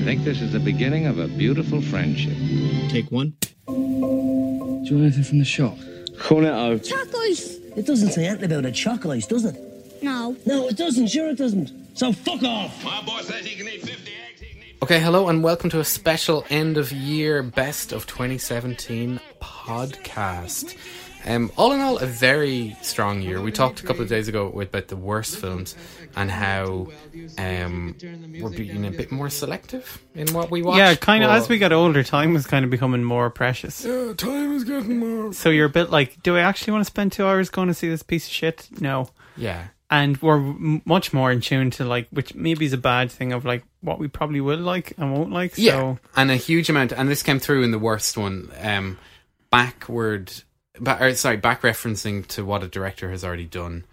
I think this is the beginning of a beautiful friendship. Take one. Do you want anything from the shop? Cornetto. Chocolate. It doesn't say anything about a chocolate, does it? No. No, it doesn't. Sure, it doesn't. So fuck off. My boy says he can eat 50 eggs. Eat Okay, hello and welcome to a special end of year best of 2017 podcast. Um, all in all, a very strong year. We talked a couple of days ago about the worst films and how um, we're being a bit more selective in what we watch. Yeah, kind of. As we get older, time is kind of becoming more precious. Yeah, time is getting more. So you're a bit like, do I actually want to spend two hours going to see this piece of shit? No. Yeah, And we're m- much more in tune to like, which maybe is a bad thing of like what we probably will like and won't like. So yeah, and a huge amount. And this came through in the worst one. Um, backward, ba- or, sorry, back referencing to what a director has already done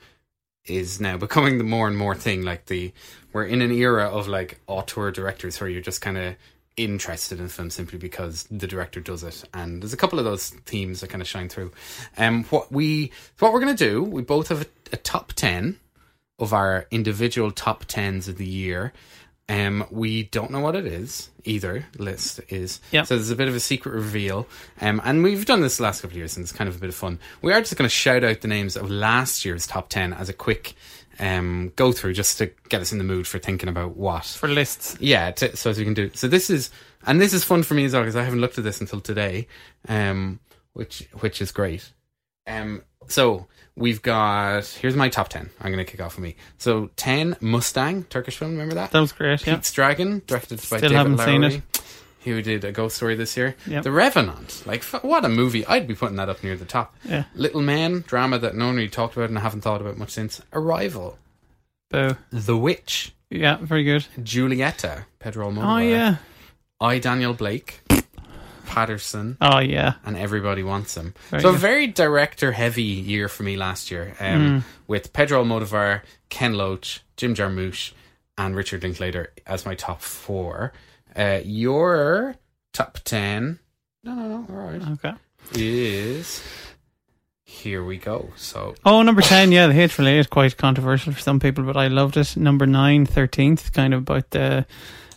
is now becoming the more and more thing. Like the we're in an era of like auteur directors where you're just kind of interested in film simply because the director does it. And there's a couple of those themes that kind of shine through. Um what we what we're going to do we both have a, a top 10 of our individual top 10s of the year um we don't know what it is either list is Yeah. so there's a bit of a secret reveal um and we've done this the last couple of years and it's kind of a bit of fun we are just going to shout out the names of last year's top 10 as a quick um go through just to get us in the mood for thinking about what for lists. yeah, to, so as we can do. So this is, and this is fun for me as well because I haven't looked at this until today, um, which which is great. Um, so we've got here's my top ten. I'm going to kick off with me. So ten Mustang Turkish film. Remember that? That was great. Yeah. Pete's Dragon, directed by Still David haven't Lowery, seen it. Who did a ghost story this year? Yep. The Revenant. Like f- what a movie! I'd be putting that up near the top. Yeah. Little Men drama that no one really talked about and I haven't thought about much since. Arrival. Boo. The Witch. Yeah, very good. Julieta. Pedro Almodovar. Oh yeah. I Daniel Blake, Paterson, Oh yeah. and everybody wants him. Very so a very director heavy year for me last year, um, with Pedro Almodovar, Ken Loach, Jim Jarmusch, and Richard Linklater as my top four. Uh, your top ten? No, no, no. All right, Okay. is here we go. So Oh, number 10, yeah, The Hateful Eight, quite controversial for some people, but I loved it. Number 9, 13th, kind of about the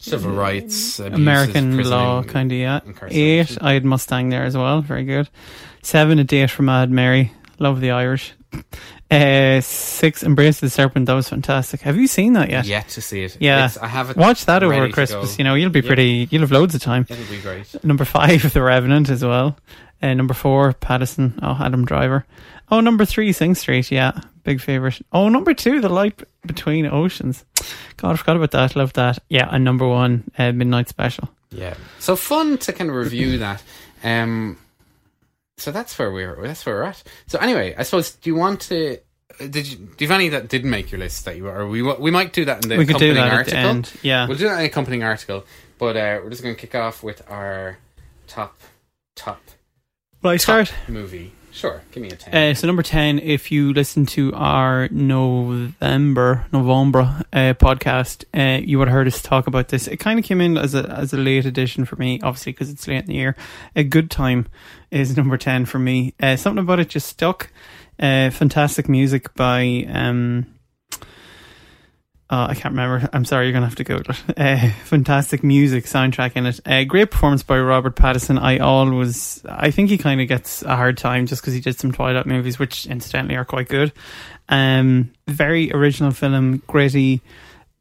civil rights, abuses, American law, kind of, yeah. 8, I had Mustang there as well, very good. 7, A Date for Mad Mary, love the Irish. Uh, 6, Embrace the Serpent, that was fantastic. Have you seen that yet? Yet to see it. Yeah. It's- I have it. Watch that over Christmas, you know, you'll be pretty, you'll have loads of time. It'll be great. Number 5, The Revenant as well. Uh, number 4, Paterson, oh, Adam Driver. Oh, number 3, Sing Street, yeah, big favourite. Oh, number 2, The Light Between Oceans. God, I forgot about that, love that. Yeah, and number 1, uh, Midnight Special. Yeah. So fun to kind of review that. Um so that's where we're that's where we're at. So anyway, I suppose do you want to did you do you have any that didn't make your list that you or we we might do that in the we could do accompanying that at article. the end. Yeah. We'll do that in the accompanying article. But uh, we're just going to kick off with our top top Well, I start. movie. Sure, give me a ten. Uh, so number 10, if you listen to our November, November uh, podcast, uh, you would have heard us talk about this. It kind of came in as a, as a late edition for me, obviously, because it's late in the year. A Good Time is number 10 for me. Uh, something about it just stuck. Uh, fantastic music by, um, uh, I can't remember. I'm sorry, you're gonna have to it. Uh, fantastic music soundtrack in it. Uh, great performance by Robert Pattinson. I always, I think he kind of gets a hard time just because he did some Twilight movies, which incidentally are quite good. Um, very original film, gritty,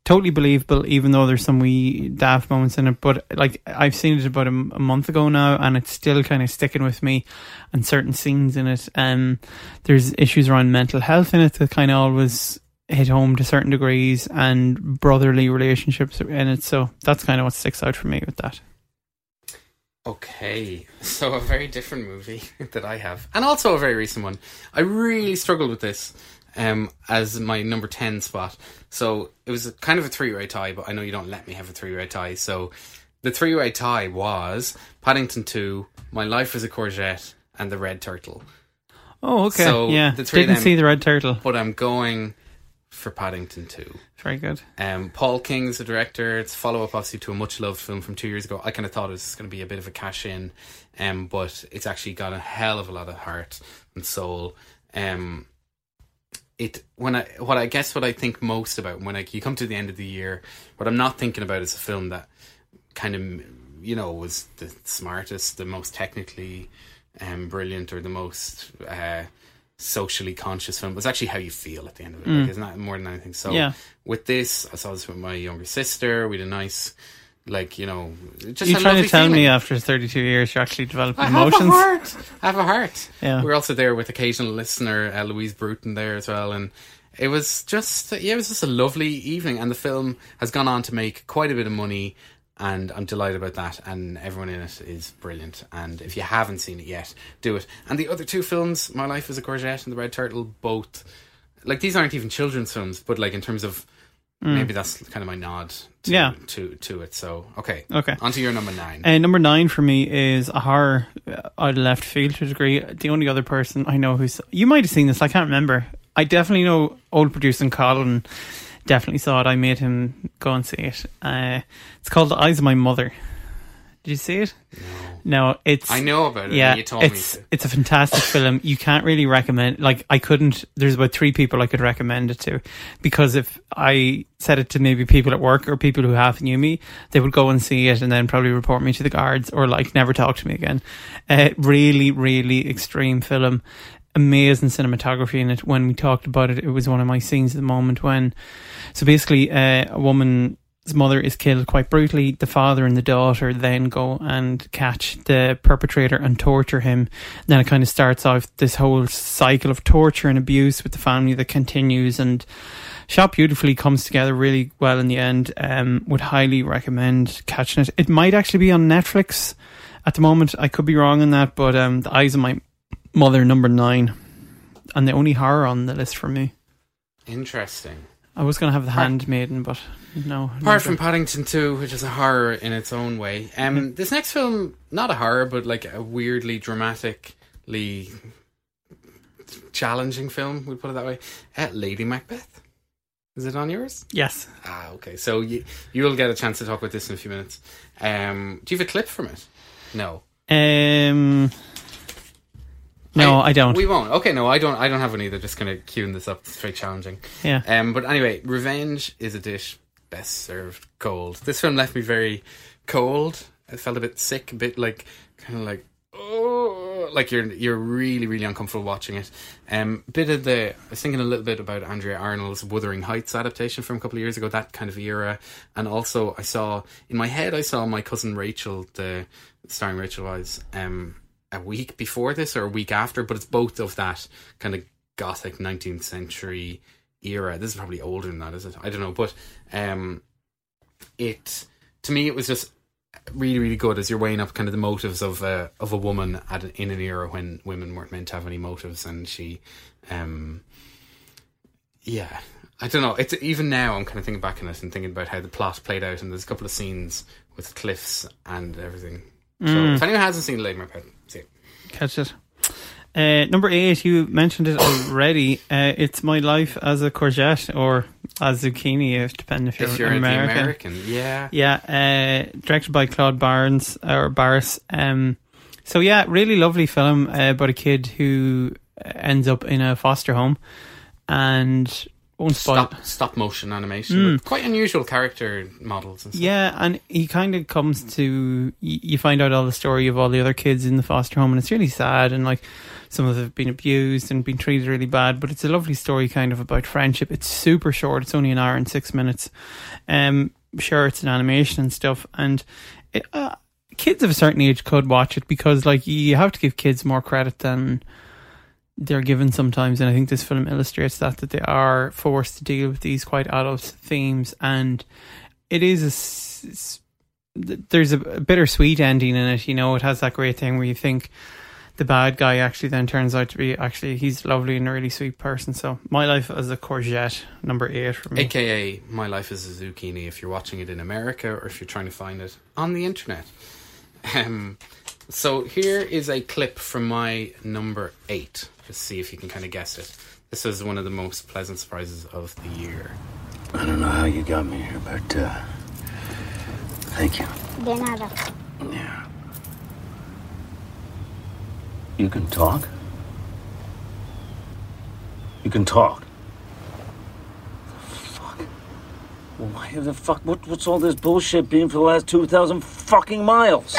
totally believable, even though there's some wee daft moments in it. But like I've seen it about a month ago now, and it's still kind of sticking with me. And certain scenes in it, um, there's issues around mental health in it that kind of always hit home to certain degrees, and brotherly relationships in it. So that's kind of what sticks out for me with that. Okay, so a very different movie that I have, and also a very recent one. I really struggled with this um, as my number 10 spot. So it was a, kind of a three way tie, but I know you don't let me have a three way tie. So the three way tie was Paddington 2, My Life as a Courgette, and The Red Turtle. Oh, okay, So, yeah. the three Didn't them- see the red turtle. But I'm going for Paddington 2. Very good. Um, Paul King's the director. It's follow up, obviously, to a much loved film from two years ago. I kind of thought it was going to be a bit of a cash in, um, but it's actually got a hell of a lot of heart and soul. Um, it when I what I guess what I think most about when I, you come to the end of the year, what I'm not thinking about is a film that kind of you know was the smartest, the most technically um, brilliant, or the most uh, socially conscious film. It's actually how you feel at the end of it, like, isn't that more than anything? So Mm. Yeah. with this, I saw this with my younger sister. We had a nice. Like you know, just you a trying to tell me after 32 years you're actually developing I have emotions? a heart. I have a heart. Yeah. We're also there with occasional listener uh, Louise Bruton there as well, and it was just yeah, it was just a lovely evening. And the film has gone on to make quite a bit of money, and I'm delighted about that. And everyone in it is brilliant. And if you haven't seen it yet, do it. And the other two films, My Life as a Courgette and The Red Turtle, both like these aren't even children's films, but like in terms of. Maybe that's kind of my nod to, Mm. Yeah. to to it. So okay, Okay. on to your number nine. Uh, number nine for me is a horror out of left field to a degree. The only other person I know who's you might have seen this. I can't remember. I definitely know old producer Colin definitely saw it. I made him go and see it. Uh, it's called The Eyes of My Mother. Did you see it? No, it's I know about it. yeah, you told it's me to. it's a fantastic film. You can't really recommend. Like I couldn't. There's about three people I could recommend it to, because if I said it to maybe people at work or people who half knew me, they would go and see it and then probably report me to the guards or like never talk to me again. Uh, really, really extreme film. Amazing cinematography in it. When we talked about it, it was one of my scenes at the moment when. So basically, uh, a woman's mother is killed quite brutally. The father and the daughter then go and catch the perpetrator and torture him. Then it kind of starts off this whole cycle of torture and abuse with the family that continues and shot beautifully comes together really well in the end. Um, would highly recommend catching it. It might actually be on Netflix at the moment. I could be wrong on that, but um, the eyes of my mother number nine, and the only horror on the list for me. Interesting. I was going to have the Handmaiden, but no. Apart from Paddington 2, which is a horror in its own way. Um, this next film, not a horror, but like a weirdly dramatically challenging film, we'll put it that way. Uh, Lady Macbeth. Is it on yours? yes. Ah, okay. So you, you'll get a chance to talk about this in a few minutes. Um, do you have a clip from it? No. Um, no, I, don't. We won't. Okay, no, I don't. I don't have one either. Just kind of queuing this up. It's very challenging. yeah. Um, but anyway, revenge is a dish best served cold. This film left me very cold. I felt a bit sick, a bit like kind of like oh, like you're you're really really uncomfortable watching it. Um, bit of the I was thinking a little bit about Andrea Arnold's Wuthering Heights adaptation from a couple of years ago, that kind of era, and also I saw in my head I saw my cousin Rachel, the starring Rachel Weisz, um, a week before this or a week after, but it's both of that kind of gothic 19th century era. This is probably older than that, is it? I don't know, but um, it to me it was just really really good as you're weighing up kind of the motives of a of a woman at an, in an era when women weren't meant to have any motives, and she, um, yeah. I don't know. It's even now. I'm kind of thinking back on it and thinking about how the plot played out, and there's a couple of scenes with cliffs and everything. So if anyone hasn't seen Lady Macbeth. Catch it. Uh, number eight, you mentioned it already. Uh, it's my life as a courgette or as zucchini, if depending if you're, If you're American. American, yeah. Yeah, uh, directed by Claude Barnes or Barris. Um, so yeah, really lovely film uh, about a kid who ends up in a foster home and won't spoil. stop stop motion animation with quite unusual character models and stuff. Yeah, and he kind of comes to you find out all the story of all the other kids in the foster home, and it's really sad. And like some of them have been abused and been treated really bad, but it's a lovely story, kind of about friendship. It's super short; it's only an hour and six minutes. Um, sure, it's an animation and stuff, and it, uh, kids of a certain age could watch it because, like, you have to give kids more credit than they're given sometimes, and I think this film illustrates that that they are forced to deal with these quite adult themes, and it is a there's a, bittersweet ending in it. You know, it has that great thing where you think the bad guy actually then turns out to be actually he's lovely and a really sweet person. So my life as a courgette, number eight for me. AKA My Life is a Zucchini if you're watching it in America or if you're trying to find it on the internet. Um, so here is a clip from my number eight. Just see if you can kind of guess it. This was one of the most pleasant surprises of the year. I don't know how you got me here, but uh, thank you. De nada. Yeah. You can talk? You can talk? Fuck. Well, why the fuck? What, what's all this bullshit been for the last 2,000 fucking miles?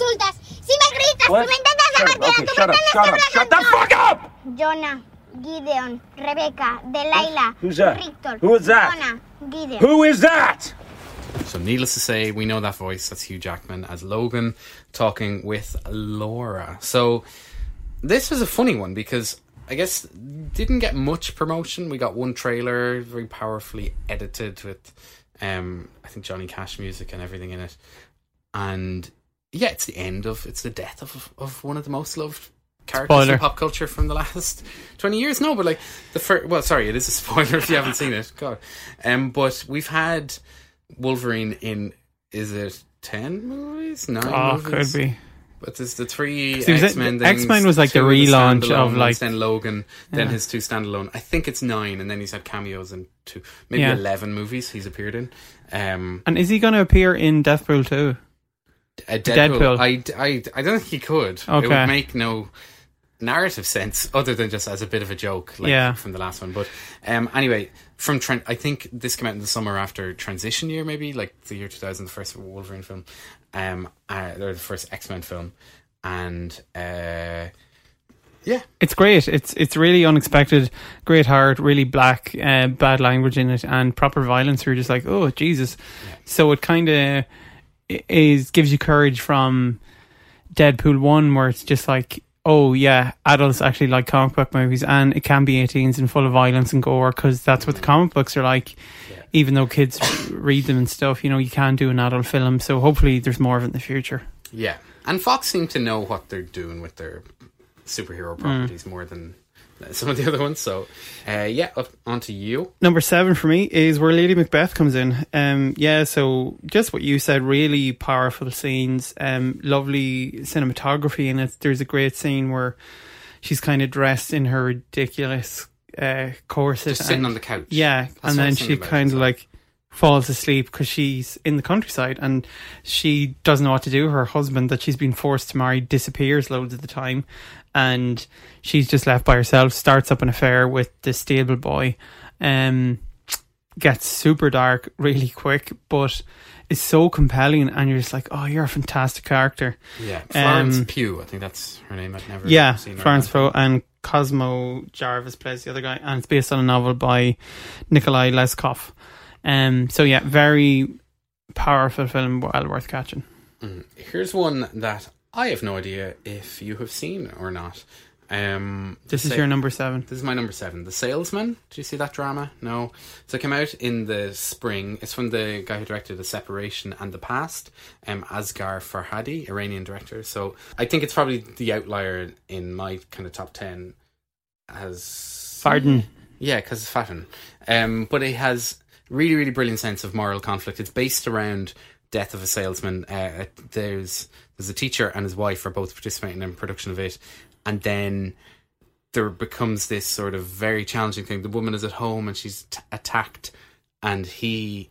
Insultas, si me gritas, What? si me intentas Shut dejar tirar, okay, tú shut up, shut up, shut the fuck up! Jonah, Gideon, Rebecca, Delilah, Who's that? Victor. Who is that? Jonah, Gideon. Who is that? So, needless to say, we know that voice. That's Hugh Jackman as Logan talking with Laura. So, this was a funny one because I guess didn't get much promotion. We got one trailer, very powerfully edited with, um, I think Johnny Cash music and everything in it. And yeah, it's the end of it's the death of of one of the most loved characters Spoiler. in pop culture from the last twenty years. No, but like the first. Well, sorry, it is a spoiler if you haven't seen it. God, um, but we've had Wolverine in is it ten movies? Nine Oh, movies? could be. But there's the three he was- X Men. X-Men was like the relaunch standalone of, like- then Logan, then Yeah. his two standalone. I think it's nine, and then he's had cameos in two, maybe Yeah. eleven movies he's appeared in. Um, And is he going to appear in Deathpool too? Uh, Deadpool. Deadpool. I, I, I don't think he could. Okay. It would make no narrative sense other than just as a bit of a joke, like Yeah. from the last one. But um, anyway, from Trent, I think this came out in the summer after transition year, maybe like the year two thousand, the first Wolverine film, um, uh, or the first X Men film, and uh, yeah, It's great. It's it's really unexpected. Great heart, really black, uh, bad language in it, and proper violence. You're just like, oh Jesus. So it kind of is gives you courage from Deadpool one, where it's just like, oh yeah, adults actually like comic book movies, and it can be 18s and full of violence and gore because that's what the comic books are like. Even though kids read them and stuff, you know, you can do an adult film. So hopefully, there's more of it in the future. yeah. And Fox seem to know what they're doing with their superhero mm. properties more than some of the other ones. So uh, yeah, up onto you. Number seven for me is where Lady Macbeth comes in. Um, yeah, so just what you said, really powerful scenes, um, lovely cinematography, and. There's a great scene where she's kind of dressed in her ridiculous uh, corset, Just sitting and- on the couch. Yeah, That's and then she kind of like falls asleep because she's in the countryside and she doesn't know what to do. Her husband that she's been forced to marry disappears loads of the time, and she's just left by herself. Starts up an affair with the stable boy. Um, gets super dark really quick, but is so compelling, and you're just like, oh, you're a fantastic character. Yeah, Florence Um, Pugh. I think that's her name. I've never Yeah, seen her. Florence Pugh and Cosmo Jarvis plays the other guy, and it's based on a novel by Nikolai Leskov. Um, so yeah, very powerful film, well worth catching. Mm. Here's one that I have no idea if you have seen or not. Um, This is your number seven. This is my number seven. The Salesman. Do you see that drama? No. So it came out in the spring. It's from the guy who directed The Separation and The Past, um, Asghar Farhadi, Iranian director. So I think it's probably the outlier in my kind of top ten. As Farden. yeah, because it's Fatten. Um, but it has really, really brilliant sense of moral conflict. It's based around death of a salesman. Uh, there's there's a teacher and his wife are both participating in production of it, and then there becomes this sort of very challenging thing. The woman is at home and she's t- attacked, and he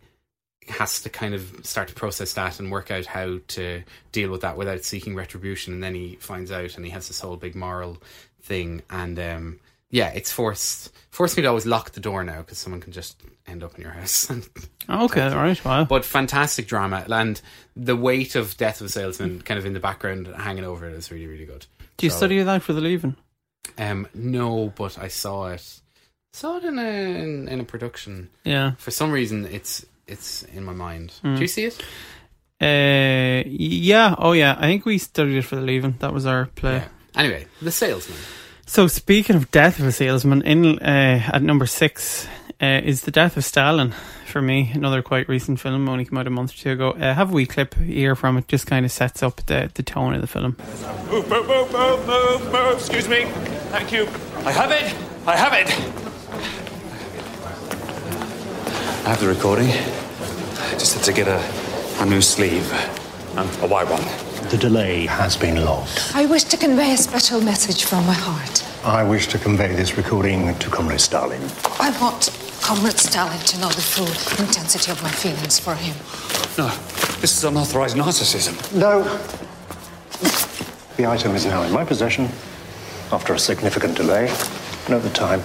has to kind of start to process that and work out how to deal with that without seeking retribution. And then he finds out, and he has this whole big moral thing. And um, yeah, it's forced forced me to always lock the door now because someone can just end up in your house. Okay, all right, wow. but fantastic drama, and the weight of Death of a Salesman kind of in the background hanging over it is really really good. Do you So- study that for the leaving? Um, no, but I saw it. Saw it in a in, in a production. Yeah. For some reason, it's it's in my mind. Hmm. Do you see it? Uh, yeah. Oh, yeah. I think we studied it for the leaving. That was our play. Yeah. Anyway, The Salesman. So speaking of death of a salesman, in uh, at number six uh, is the death of Stalin. For me, another quite recent film, only came out a month or two ago. Uh, have a wee clip here from it, just kind of sets up the the tone of the film. Move, move, move, move, move, move. Excuse me. Thank you. I have it. I have it. I have the recording. I just had to get a, a new sleeve. Um, a white one. The delay has been logged. I wish to convey a special message from my heart. I wish to convey this recording to Comrade Stalin. I want Comrade Stalin to know the full intensity of my feelings for him. No, this is unauthorized narcissism. No. The item is now in my possession after a significant delay. Note the time.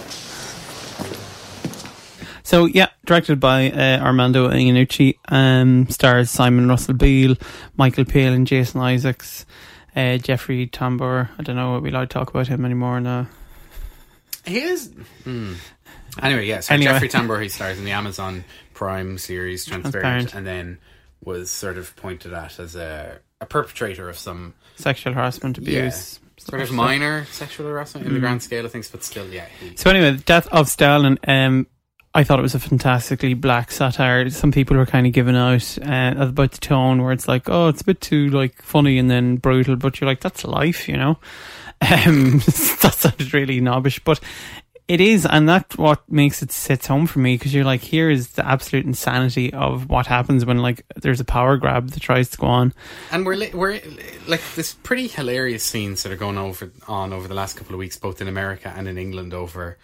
So So yeah, directed by uh, Armando Iannucci, um, stars Simon Russell Beale, Michael Palin, and Jason Isaacs, uh, Jeffrey Tambor. I don't know what we like to talk about him anymore now. He is. Hmm. Anyway, yeah. So Anyway. Jeffrey Tambor, he stars in the Amazon Prime series Transparent, Transparent. and then was sort of pointed at as a, a perpetrator of some Sexual harassment, abuse. yeah, sort of minor sexual harassment in the Mm. grand scale of things, but still, yeah. He, So anyway, the Death of Stalin. Um, I thought it was a fantastically black satire. Some people were kind of giving out uh, about the tone, where it's like, oh, it's a bit too like funny and then brutal, but you're like, that's life, you know. Um, that sounded really knobbish, but it is, and that's what makes it sits home for me because you're like, here is the absolute insanity of what happens when like there's a power grab that tries to go on. and we're li- we're like this pretty hilarious scenes that are going over on over the last couple of weeks, both in America and in England. Over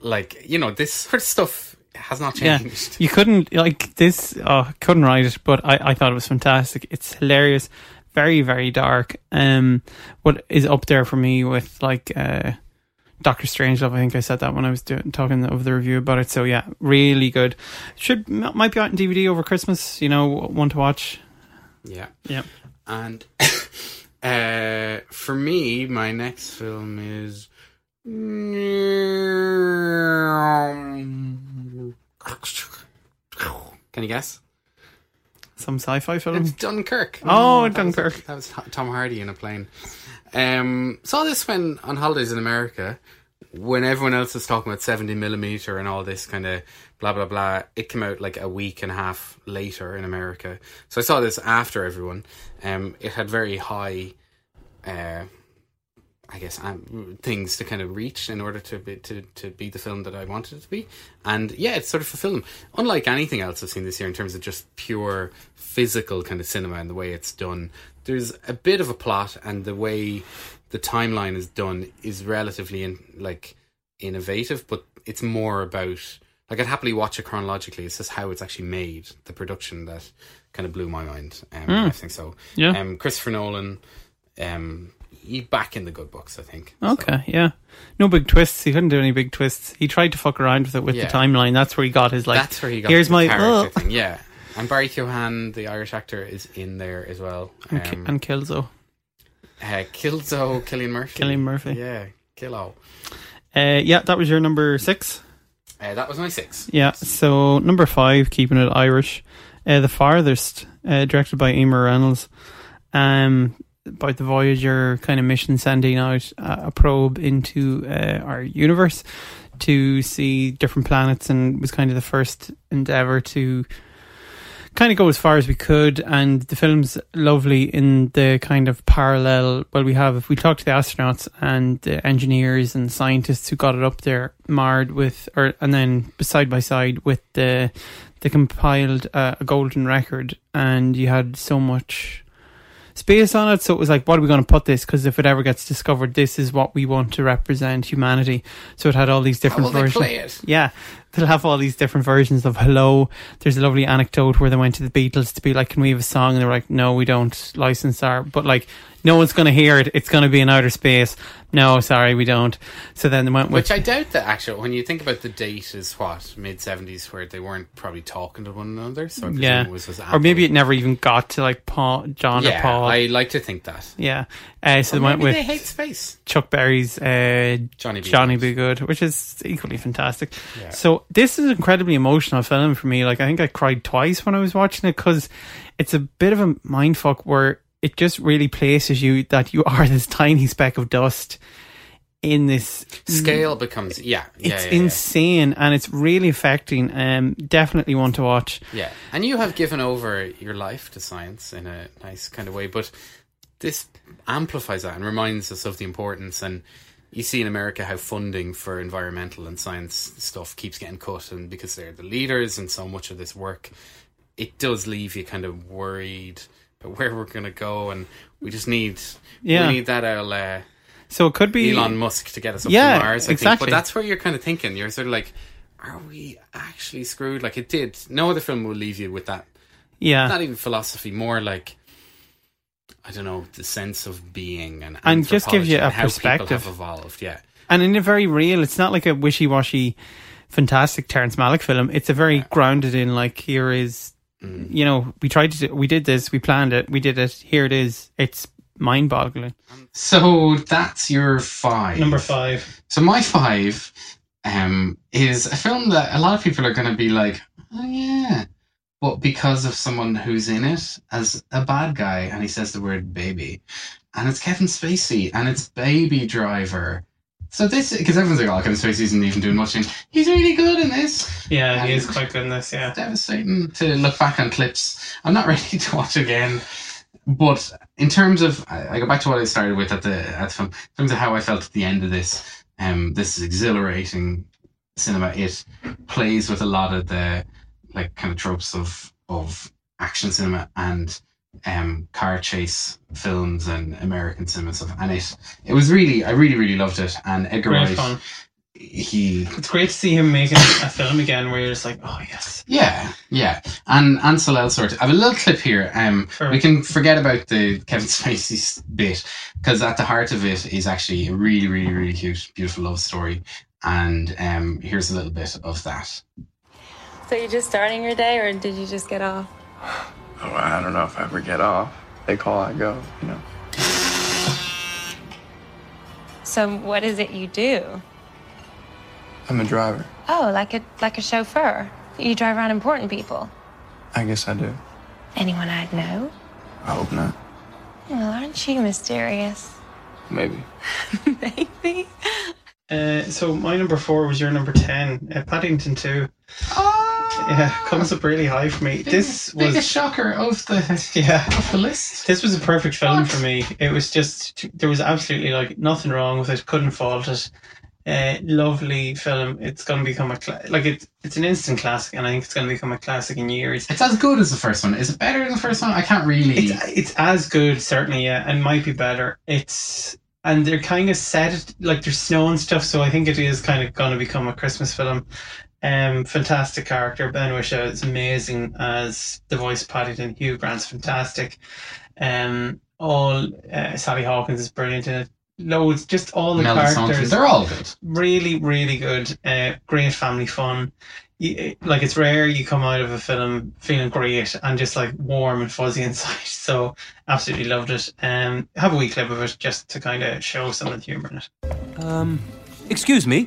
like you know this sort of stuff has not changed. Yeah, you couldn't like this. Oh, couldn't write it, but I, I thought it was fantastic. It's hilarious, very very dark. Um, what is up there for me with like uh, Doctor Strangelove? I think I said that when I was doing talking of the review about it. So yeah, really good. Should might be out in DVD over Christmas. You know, one to watch. Yeah. Yeah. And uh, for me, my next film is. Can you guess? Some sci-fi film. It's Dunkirk. Oh, that was- Dunkirk. that was Tom Hardy in a plane. Um, saw this when on holidays in America, when everyone else was talking about 70 millimeter and all this kind of blah blah blah. It came out like a week and a half later in America, so I saw this after everyone. Um, it had very high, uh, I guess, um, things to kind of reach in order to be to to be the film that I wanted it to be. And yeah, it's sort of fulfilled them. Unlike anything else I've seen this year in terms of just pure physical kind of cinema and the way it's done. There's a bit of a plot, and the way the timeline is done is relatively in, like innovative, but it's more about like I'd happily watch it chronologically. It's just how it's actually made, the production that kind of blew my mind. Um, Mm. I think so. Yeah. Um, Christopher Nolan, um, he back in the good books. I think. Okay, yeah. No big twists. He couldn't do any big twists. He tried to fuck around with it with Yeah. the timeline. That's where he got his like. That's where he got. Here's my oh. thing. Yeah, and Barry Keoghan, the Irish actor, is in there as well. and, Ki- Um, and Kilzo. uh, Kilzo, Cillian Murphy. Cillian Murphy. Yeah, Killo. Uh, yeah, that was your number six. Uh, that was my six. Yeah. So number five, keeping it Irish, uh, the farthest, uh, directed by Emer Reynolds, um, about the Voyager kind of mission sending out a probe into uh, our universe to see different planets, and was kind of the first endeavor to kind of go as far as we could. And the film's lovely in the kind of parallel. Well, we have if we talk to the astronauts and the engineers and scientists who got it up there, marred with, or and then side by side with the they compiled uh, a golden record, and you had so much space on it. So it was like, what are we going to put this? Because if it ever gets discovered, this is what we want to represent humanity. So it had all these different versions. Yeah, they'll have all these different versions of Hello. There's a lovely anecdote where they went to the Beatles to be like, "Can we have a song?" And they were like, "No, we don't license our." But like, no one's going to hear it. It's going to be in outer space. No, sorry, we don't. So then they went with Which I doubt that actually, when you think about the date, is what mid seventies, where they weren't probably talking to one another. So yeah, it was, was or maybe it never even got to like Paul, John yeah, or Paul. I like to think that. yeah, uh, so Or they went with they hate space. Chuck Berry's uh, Johnny B. Johnny Good. Be Good, which is equally fantastic. Yeah. So this is an incredibly emotional film for me. Like I think I cried twice when I was watching it because it's a bit of a mindfuck where it just really places you that you are this tiny speck of dust in this Scale becomes yeah, yeah, It's yeah, yeah. insane and it's really affecting. Um, definitely one to watch. Yeah, and you have given over your life to science in a nice kind of way, but this amplifies that and reminds us of the importance. And you see in America how funding for environmental and science stuff keeps getting cut, and because they're the leaders and so much of this work, it does leave you kind of worried about where we're going to go, and we just need Yeah. we need that old, uh, So it could be Elon Musk to get us up Yeah, to Mars. I Think. exactly. But that's where you're kind of thinking. You're sort of like, are we actually screwed? Like it did. No other film will leave you with that. Yeah. Not even philosophy. More like. I don't know the sense of being and And just gives you a and how people perspective. have evolved. Yeah, and in a very real. It's not like a wishy washy fantastic Terrence Malick film. It's a very grounded in like here is, Mm. you know, we tried to, do, we did this, we planned it, we did it. Here it is. It's mind boggling. So that's your five. Number five. So my five um, is a film that a lot of people are going to be like, oh yeah, but because of someone who's in it as a bad guy, and he says the word baby, and it's Kevin Spacey, and it's Baby Driver. So this, because everyone's like, oh, Kevin Spacey isn't even doing much, and he's really good in this. Yeah, he And is quite good in this. Yeah. Devastating to look back on clips. I'm not ready to watch again. But in terms of, I I go back to what I started with at the at the film. In terms of how I felt at the end of this, um, this is exhilarating cinema. It plays with a lot of the like kind of tropes of of action cinema and um car chase films and American cinema stuff. And it it was really, I really, really loved it. And Edgar Great Wright, fun. he It's great to see him making a film again where you're just like, oh yes. Yeah, yeah, and Ansel Elgort. I have a little clip here. Um, Sure. we can forget about the Kevin Spacey bit because at the heart of it is actually a really, really, really cute, beautiful love story. And um, here's a little bit of that. So you're just starting your day, or did you just get off? Oh, I don't know if I ever get off. They call, I go, you know. So what is it you do? I'm a driver. Oh, like a like a chauffeur. You drive around important people. I guess I do. Anyone I'd know? I hope not. Well, aren't you mysterious? Maybe. Maybe. Uh, so my number four was your number ten, uh, Paddington Two. Yeah, comes up really high for me. This was biggest shocker of the yeah of the list. This was a perfect film for me. It was just there was absolutely like nothing wrong with it. Couldn't fault it. Uh, lovely film. It's gonna become a cla- like it's it's an instant classic, and I think it's gonna become a classic in years. It's as good as the first one. Is it better than the first one? I can't really. It's it's as good, certainly, yeah, and might be better. It's and they're kind of set like there's snow and stuff, so I think it is kind of gonna become a Christmas film. Um, fantastic character. Ben Whishaw is amazing as the voice of Paddington. Hugh Grant's fantastic. Um, all uh, Sally Hawkins is brilliant in it. Loads, just all the Melody characters. Saunton, they're all good. Really, really good. Uh, great family fun. You, like it's rare you come out of a film feeling great and just like warm and fuzzy inside. So absolutely loved it. Um, have a wee clip of it just to kind of show some of the humor in it. Um, excuse me,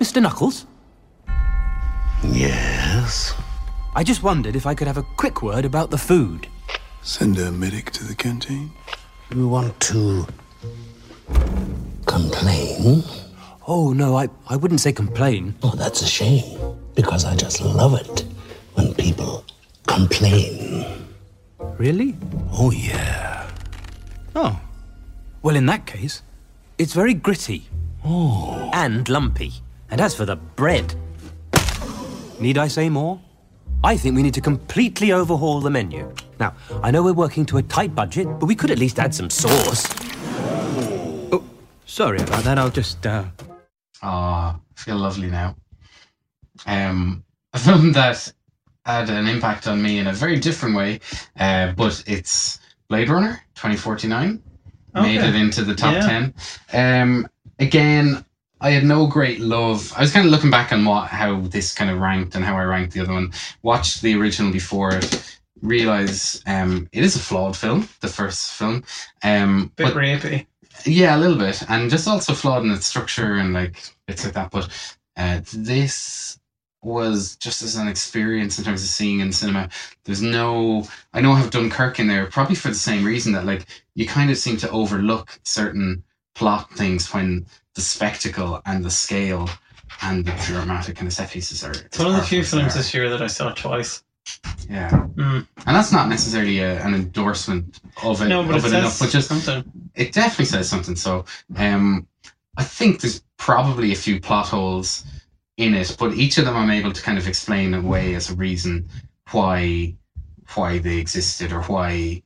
Mr. Knuckles? Yes? I just wondered if I could have a quick word about the food. Send a medic to the canteen. You want to complain? Oh, no, I, I wouldn't say complain. Oh, that's a shame, because I just love it when people complain. Really? Oh, yeah. Oh. Well, in that case, it's very gritty. Oh. And lumpy. And as for the bread, need I say more? I think we need to completely overhaul the menu. Now, I know we're working to a tight budget, but we could at least add some sauce. Oh, sorry about that. I'll just, uh. Ah, feel lovely now. Um, a film that had an impact on me in a very different way, uh, but it's Blade Runner 2049. Made it into the top Yeah. 10. Um, again, I had no great love. I was kind of looking back on what how this kind of ranked and how I ranked the other one. Watched the original before it. Realize um, it is a flawed film, the first film. Um, Bit but- rapey. yeah, a little bit, and just also flawed in its structure and like bits like that. But uh, this was just as an experience in terms of seeing in cinema. There's no, I know I have Dunkirk in there, probably for the same reason that like you kind of seem to overlook certain plot things when the spectacle and the scale and the dramatic kind of set pieces are. It's one of the few films this year that I saw twice. Yeah. Mm. And that's not necessarily a, an endorsement of it, No, but of it it, says enough, but just something. it definitely says something. So, um, I think there's probably a few plot holes in it, but each of them I'm able to kind of explain away as a reason why why they existed or why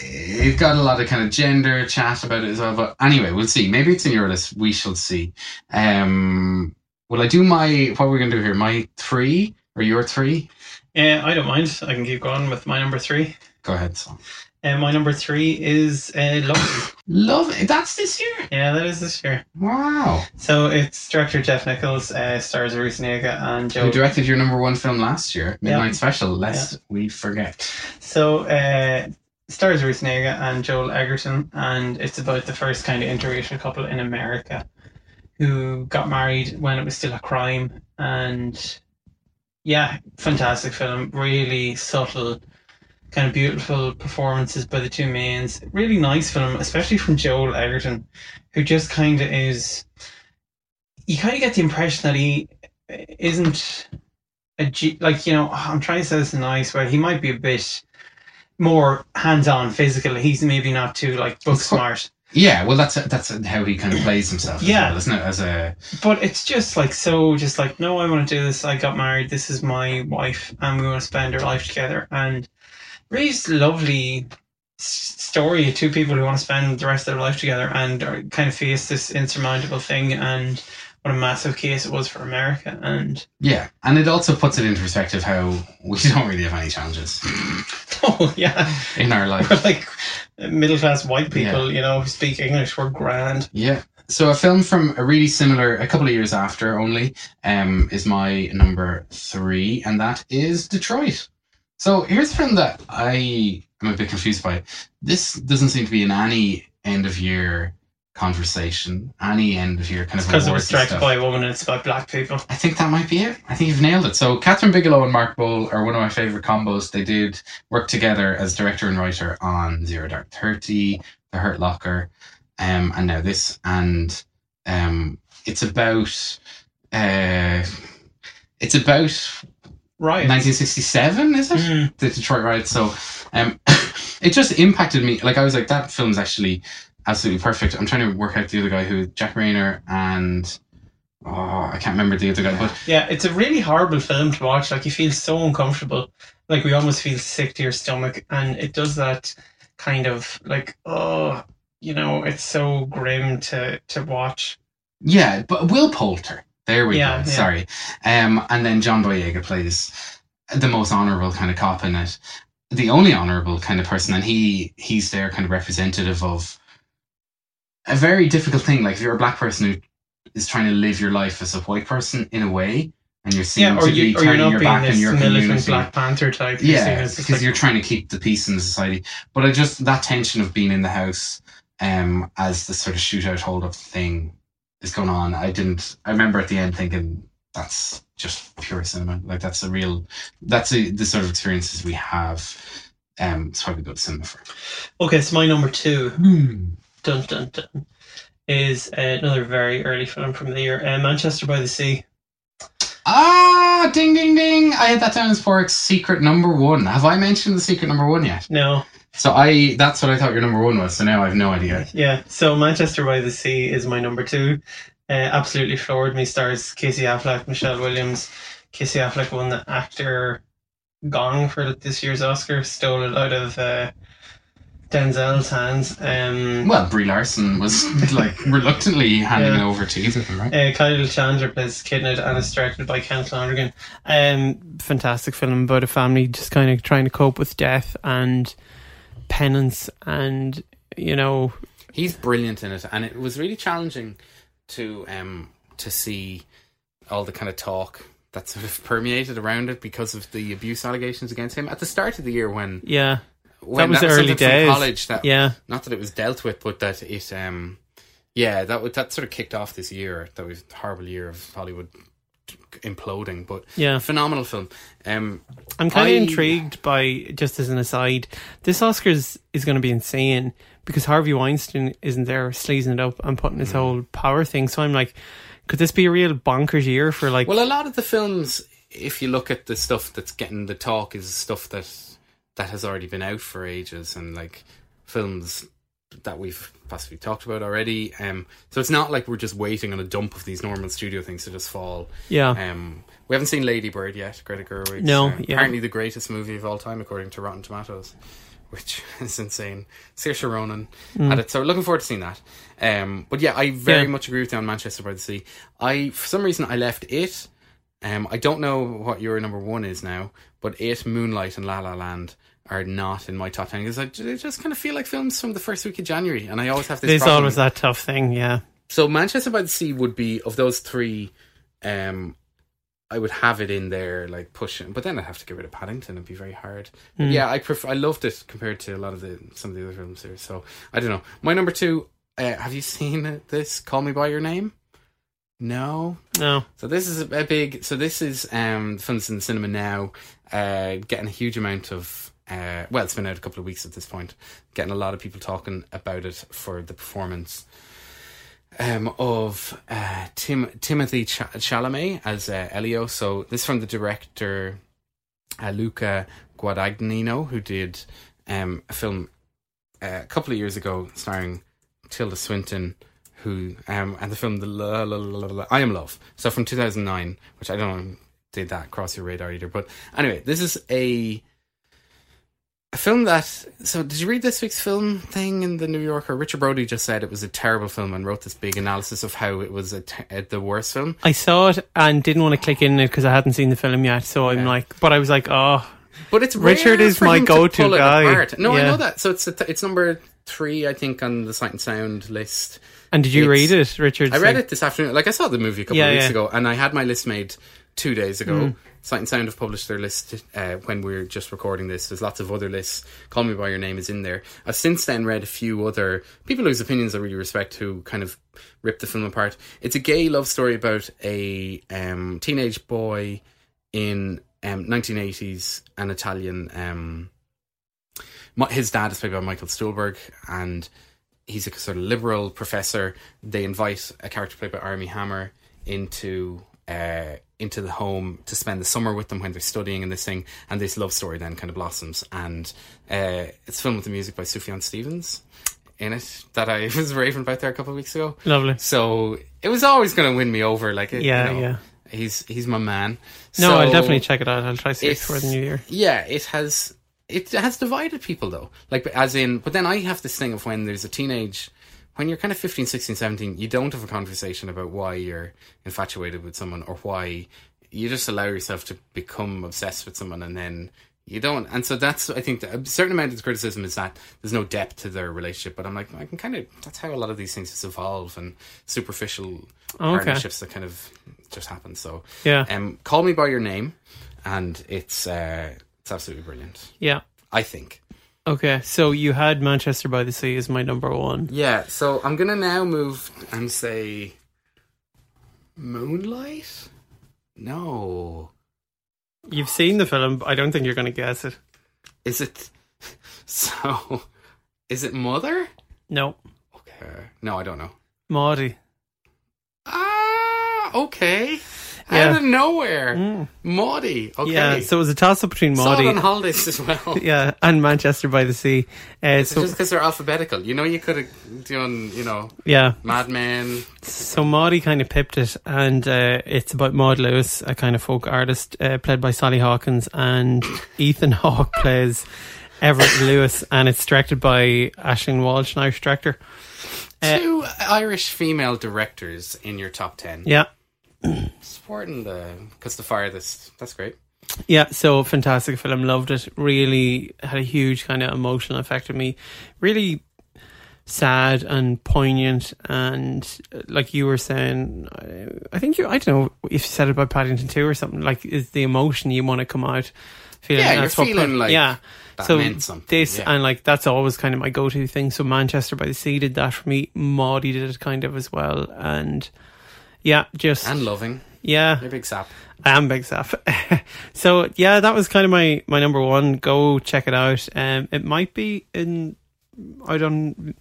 it got a lot of kind of gender chat about it as well. But anyway, we'll see. Maybe it's in your list. We shall see. Um, will I do my what are we're gonna do here? My three or your three? Yeah, I don't mind. I can keep going with my number three. Go ahead. Son. And my number three is uh, Love. Love. That's this year. Yeah, that is this year. Wow. So it's director Jeff Nichols, uh, stars Negga and Joe. Who directed your number one film last year, Midnight Yeah. Special? Lest we forget. So, uh, stars Ruth Negga and Joel Edgerton, and it's about the first kind of interracial couple in America who got married when it was still a crime. And yeah, fantastic film, really subtle, kind of beautiful performances by the two mains. Really nice film, especially from Joel Edgerton, who just kind of is. You kind of get the impression that he isn't a G, like you know. I'm trying to say this in a nice way. He might be a bit more hands-on physical. He's maybe not too like book smart. Yeah, well, that's that's how he kind of plays himself. Yeah. as well, isn't it? As a But it's just like so, just like no, I want to do this. I got married. This is my wife, and we want to spend our life together. And really, just lovely story of two people who want to spend the rest of their life together and are kind of face this insurmountable thing. And what a massive case it was for America. And yeah, and it also puts it into perspective how we don't really have any challenges oh yeah, in our life. we're like middle class white people, you know, who speak English. We're grand. Yeah. So a film from a really similar, a couple of years after only, um, is my number three, and that is Detroit. So here's a film that I am a bit confused by. This doesn't seem to be in any end of year conversation, any end of your kind of Because it was directed by a woman and it's about black people. I think that might be it. I think you've nailed it. So Kathryn Bigelow and Mark Boal are one of my favorite combos. They did work together as director and writer on Zero Dark Thirty, The Hurt Locker, um, and now this. And um, it's about uh, it's about Right. 1967, is it? The Detroit riots. So um, it just impacted me. Like I was like, that film's actually absolutely perfect. I'm trying to work out the other guy who Jack Reynor and oh, I can't remember the other guy, but Yeah, it's a really horrible film to watch. Like you feel so uncomfortable. Like we almost feel sick to your stomach, and it does that kind of like oh, you know, it's so grim to to watch. Yeah, but Will Poulter. There we Yeah, go. yeah. Sorry. Um, and then John Boyega plays the most honourable kind of cop in it, the only honourable kind of person, and he he's their kind of representative of a very difficult thing. Like if you're a black person who is trying to live your life as a white person in a way, and you're seen Yeah, or to you be or you're turning not your being back on this your militant community. Black Panther type. Yeah, because like- you're trying to keep the peace in the society. But I just that tension of being in the house, um, as the sort of shootout hold up thing is going on. I didn't. I remember at the end thinking that's just pure cinema. Like that's a real. That's a, the sort of experiences we have. Um, it's probably good cinema for. Okay, so my number two, Hmm. Dun dun dun, is uh, another very early film from the year, uh, Manchester by the Sea. Ah, ding ding ding! I had that down as Pork's secret number one. Have I mentioned the secret number one yet? No. So I that's what I thought your number one was. So now I have no idea. Yeah, so Manchester by the Sea is my number two. Uh, absolutely floored me. Stars Casey Affleck, Michelle Williams. Casey Affleck won the actor Gong for this year's Oscar. Stole it out of uh, Denzel's hands. Um, Well, Brie Larson was like reluctantly handing Yeah. it over to Ethan, right? Uh, Kyle Chandler plays Kidney and it's directed by Ken Flanagan. Um, fantastic film about a family just kind of trying to cope with death and penance and, you know, He's brilliant in it, and it was really challenging to um to see all the kind of talk that sort of permeated around it because of the abuse allegations against him at the start of the year when yeah. When that was the something early days. college that yeah. not that it was dealt with but that it um yeah that that sort of kicked off this year that was a horrible year of Hollywood imploding but Yeah. phenomenal film um I'm kind of intrigued by, just as an aside, this Oscars is going to be insane because Harvey Weinstein isn't there sleazing it up and putting his whole power thing. So I'm like, could this be a real bonkers year for like. Well, a lot of the films, if you look at the stuff that's getting the talk, is stuff that that has already been out for ages, and like films that we've possibly talked about already. Um, so it's not like we're just waiting on a dump of these normal studio things to just fall. Yeah. Um, we haven't seen Lady Bird yet. Greta Gerwig. No, uh, yeah. Apparently the greatest movie of all time according to Rotten Tomatoes. Which is insane. Saoirse Ronan Mm. had it, so looking forward to seeing that. Um, but yeah, I very Yeah. much agree with you on Manchester by the Sea. I, for some reason, I left it. Um, I don't know what your number one is now, but it, Moonlight, and La La Land are not in my top ten because I ju- just kind of feel like films from the first week of January, and I always have this. There's problem. always that tough thing, yeah. So Manchester by the Sea would be of those three. Um, I would have it in there, like pushing, but then I'd have to get rid of Paddington. It'd be very hard. Mm. yeah, I prefer. I loved it compared to a lot of the some of the other films here. So I don't know. My number two. Uh, have you seen this? Call Me by Your Name. No, No. So this is a big. So this is um films in cinema now, uh, getting a huge amount of. Uh, well, it's been out a couple of weeks at this point. Getting a lot of people talking about it for the performance um, of uh, Tim Timothy Ch- Chalamet as uh, Elio. So this is from the director uh, Luca Guadagnino, who did um, a film uh, a couple of years ago starring Tilda Swinton, who um, and the film the La, La, La, La, La, I Am Love. So from 2009, which I don't know did that cross your radar either. But anyway, this is a a film that. So did you read this week's film thing in the New Yorker? Richard Brody just said it was a terrible film and wrote this big analysis of how it was a te- the worst film. I saw it and didn't want to click in it because I hadn't seen the film yet. So I'm like, but I was like, oh, But it's Richard is my to go-to guy. apart. No, I know that. So it's a t- it's number three, I think, on the Sight and Sound list. And did you It's- read it, Richard? I read it this afternoon. Like I saw the movie a couple Yeah, of weeks yeah. ago, and I had my list made two days ago. Mm. Sight and Sound have published their list uh, when we are just recording this. There's lots of other lists. Call Me by Your Name is in there. I've since then read a few other people whose opinions I really respect who kind of rip the film apart. It's a gay love story about a um, teenage boy in um, 1980s, an Italian. Um, his dad is played by Michael Stuhlbarg, and he's a sort of liberal professor. They invite a character played by Armie Hammer into uh, into the home to spend the summer with them when they're studying and this thing, and this love story then kind of blossoms. And uh, it's filmed with the music by Sufjan Stevens in it that I was raving about there a couple of weeks ago. Lovely. So it was always going to win me over. Like, it, Yeah, you know, yeah. He's he's my man. No, So- I'll definitely check it out. I'll try to see it for the new year. Yeah, it has it has divided people though. Like as in but then I have this thing of when there's a teenage when you're kind of 15, 16, 17, you don't have a conversation about why you're infatuated with someone or why you just allow yourself to become obsessed with someone and then you don't. And so that's, I think, a certain amount of the criticism is that there's no depth to their relationship. But I'm like, I can kind of, that's how a lot of these things just evolve and superficial Oh, Okay. partnerships that kind of just happen. So, Yeah. Um, Call Me By Your Name. And it's, uh, it's absolutely brilliant. Yeah. I think. Okay, so you had Manchester by the Sea as my number one. Yeah, so I'm gonna now move and say Moonlight? No. You've seen the film, but I don't think you're going to guess it. Is it so is it Mother? No. Okay. No, I don't know. Maudie. Ah okay. Yeah. Out of nowhere. Mm. Maudie. Okay. Yeah, so it was a toss up between Saw Maudie. on holidays as well. yeah, and Manchester by the Sea. Uh, so, just because they're alphabetical. You know you could have done, you know, Yeah. Mad Men. so Maudie kind of pipped it, and uh, it's about Maud Lewis, a kind of folk artist, uh, played by Sally Hawkins, and Ethan Hawke plays Everett Lewis, and it's directed by Aisling Walsh, an Irish director. Uh, Two Irish female directors in your top ten. Yeah. Supporting the because the farthest. That's great. Yeah, so fantastic film. Loved it. Really had a huge kind of emotional effect on me. Really sad and poignant, and uh, like you were saying, I- think you. I don't know if you said it about Paddington Two or something. Like, is the emotion you want to come out feeling? Yeah, you're that's what feeling like yeah. that so meant something, this yeah. and like that's always kind of my go-to thing. So Manchester by the Sea did that for me. Maudie did it kind of as well, and yeah, just And loving. yeah, You're big sap. I am big sap. so yeah, that was kind of my my number one. Go check it out. Um, it might be in out on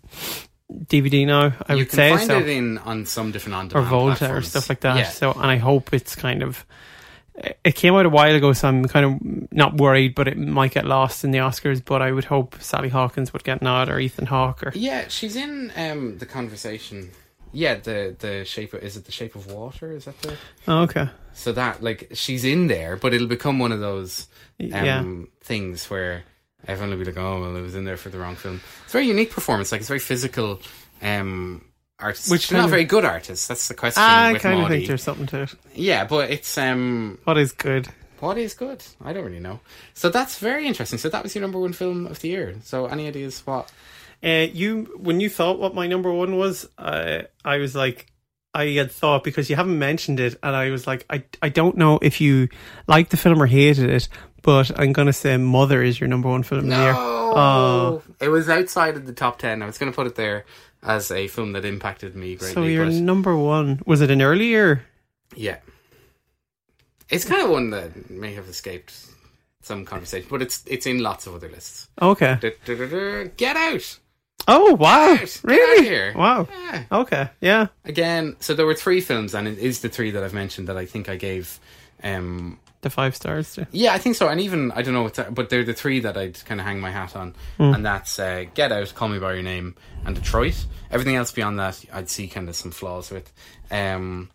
DVD now. I you would can say find so, it in on some different on or Volta or stuff like that. Yeah. So and I hope it's kind of. It came out a while ago, so I'm kind of not worried, but it might get lost in the Oscars. But I would hope Sally Hawkins would get nod or Ethan Hawke or Yeah, she's in um, the conversation. Yeah, the the shape of is it the shape of water? Is that the Oh, okay. so that like she's in there, but it'll become one of those um, Yeah. things where everyone will be like, oh well, it was in there for the wrong film. It's a very unique performance. Like it's very physical. Um, artist, Which she's not of- very good artist. That's the question. I with kind of Maudie. think there's something to it. Yeah, but it's um, What is good? What is good? I don't really know. So that's very interesting. So that was your number one film of the year. So any ideas what? Uh, you when you thought what my number one was, uh, I was like, I had thought because you haven't mentioned it, and I was like, I I don't know if you liked the film or hated it, but I'm gonna say Mother is your number one film of the year. Oh, it was outside of the top ten. I was going to put it there as a film that impacted me greatly. so your but number one was it an earlier? yeah, it's kind of one that may have escaped some conversation, but it's it's in lots of other lists. Okay. Du-du-du-du. Get out! Oh wow! Get out Really? here. Wow. Yeah. Okay. Yeah. Again, so there were three films, and it is the three that I've mentioned that I think I gave. Um, The five stars. Too. yeah, I think so, and even I don't know, what's but they're the three that I'd kind of hang my hat on, Hmm. and that's uh, Get Out, Call Me by Your Name, and Detroit. Everything else beyond that, I'd see kind of some flaws with. Um,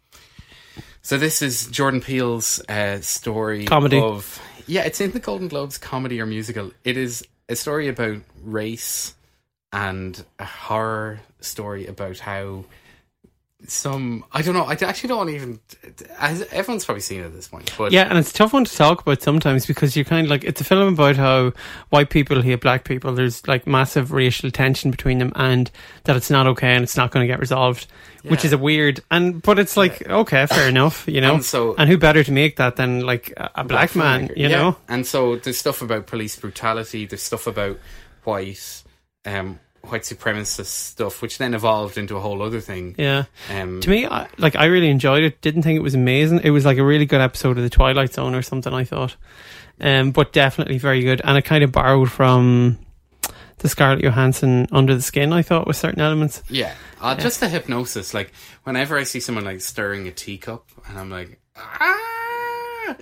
so this is Jordan Peele's uh, story Comedy. of yeah, it's in the Golden Globes comedy or musical. It is a story about race and a horror story about how some I don't know. I actually don't even. Everyone's probably seen it at this point, but Yeah, and it's a tough one to talk about sometimes because you're kind of like it's a film about how white people hate black people. There's like massive racial tension between them, and that it's not okay and it's not going to get resolved, which is a weird. And but it's like okay, fair enough, you know. And so- and who better to make that than like a, a black, man, filmmaker. you Yeah. know? And so there's stuff about police brutality. There's stuff about white, um, white supremacist stuff, which then evolved into a whole other thing. Yeah. Um, to me, I, like I really enjoyed it. Didn't think it was amazing. It was like a really good episode of the Twilight Zone or something. I thought, um, but definitely very good. And it kind of borrowed from the Scarlett Johansson Under the Skin. I thought with certain elements. Yeah, uh, just the hypnosis. Like whenever I see someone like stirring a teacup, and I'm like, ah.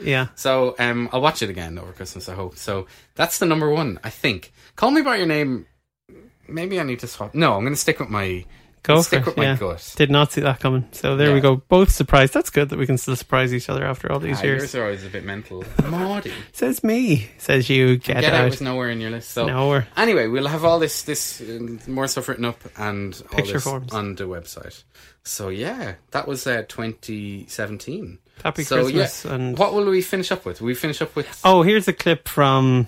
Yeah. So um, I'll watch it again over Christmas. I hope. So that's the number one. I think. Call me by your name. Maybe I need to swap. No, I'm going to stick with my. Go stick with it. my yeah. gut. Did not see that coming. So there we go. Both surprised. That's good that we can still surprise each other after all these Ah, years. yours are always a bit mental. Maudie. Says me. Says you. Get, Get, out. out. was nowhere in your list. So Nowhere. Anyway, we'll have all this this uh, more stuff written up and all Picture this forms. on the website. So yeah, that was uh, 2017. Happy so, Christmas Yeah, and- what will we finish up with? We finish up with Oh, here's a clip from.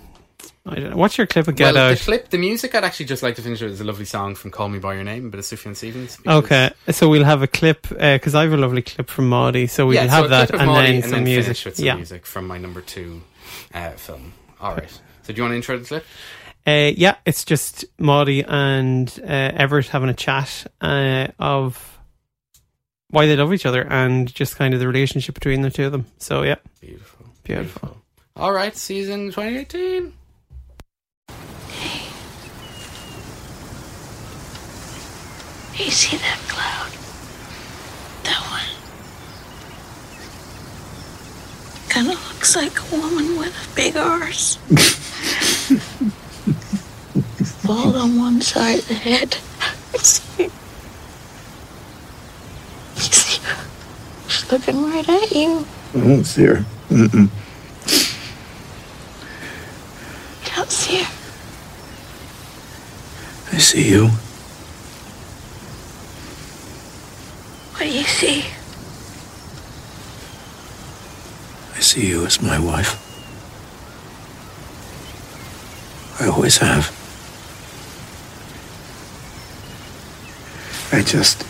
I don't know. What's your clip of Get well, Out? the clip, the music. I'd actually just like to finish with is a lovely song from "Call Me by Your Name," but it's Sufjan Stevens. Okay, so we'll have a clip because I have a lovely clip from Maudie, so we'll yeah, have so that and Maudie then and some then music. with some yeah, music from my number two uh, film. All right. So do you want to intro the clip? uh, yeah, it's just Maudie and uh, Everett having a chat uh, of why they love each other and just kind of the relationship between the two of them. So yeah, Beautiful, beautiful. All right, season 2018. You see that cloud? That one. Kind of looks like a woman with a big arse. Bald on one side of the head. You see? She's looking right at you. I don't see her. Mm-mm. You don't see her. I see you. What do you see? I see you as my wife. I always have. I just.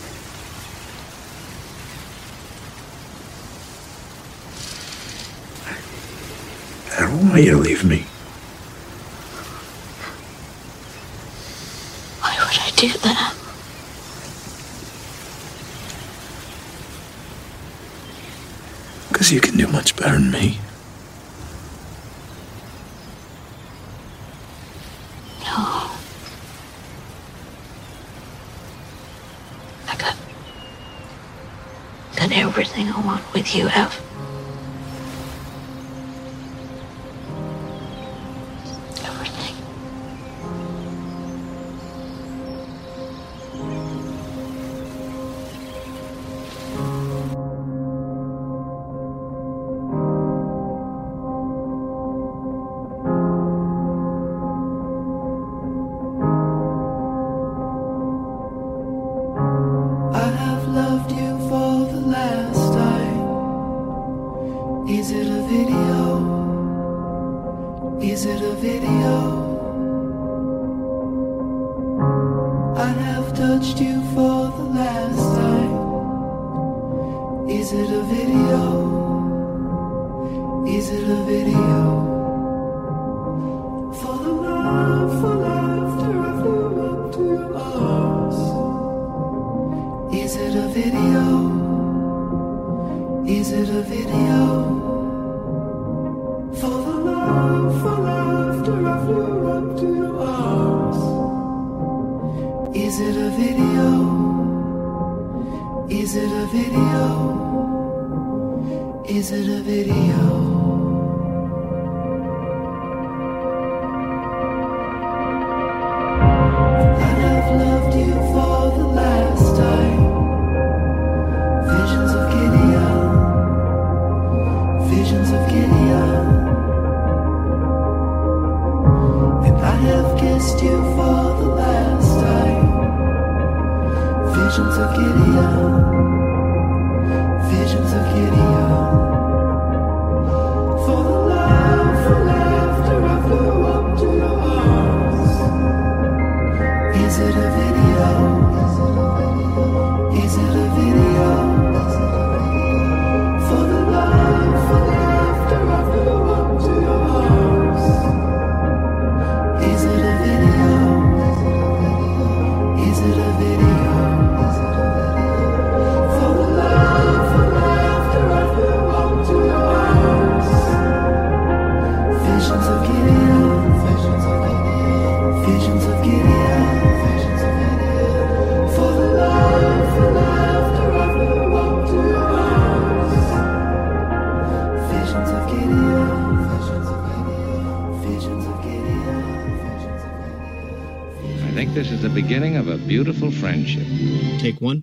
I don't want you to leave me. Why would I do that? Because you can do much better than me. No. I got got everything I want with you, Ev. Take one.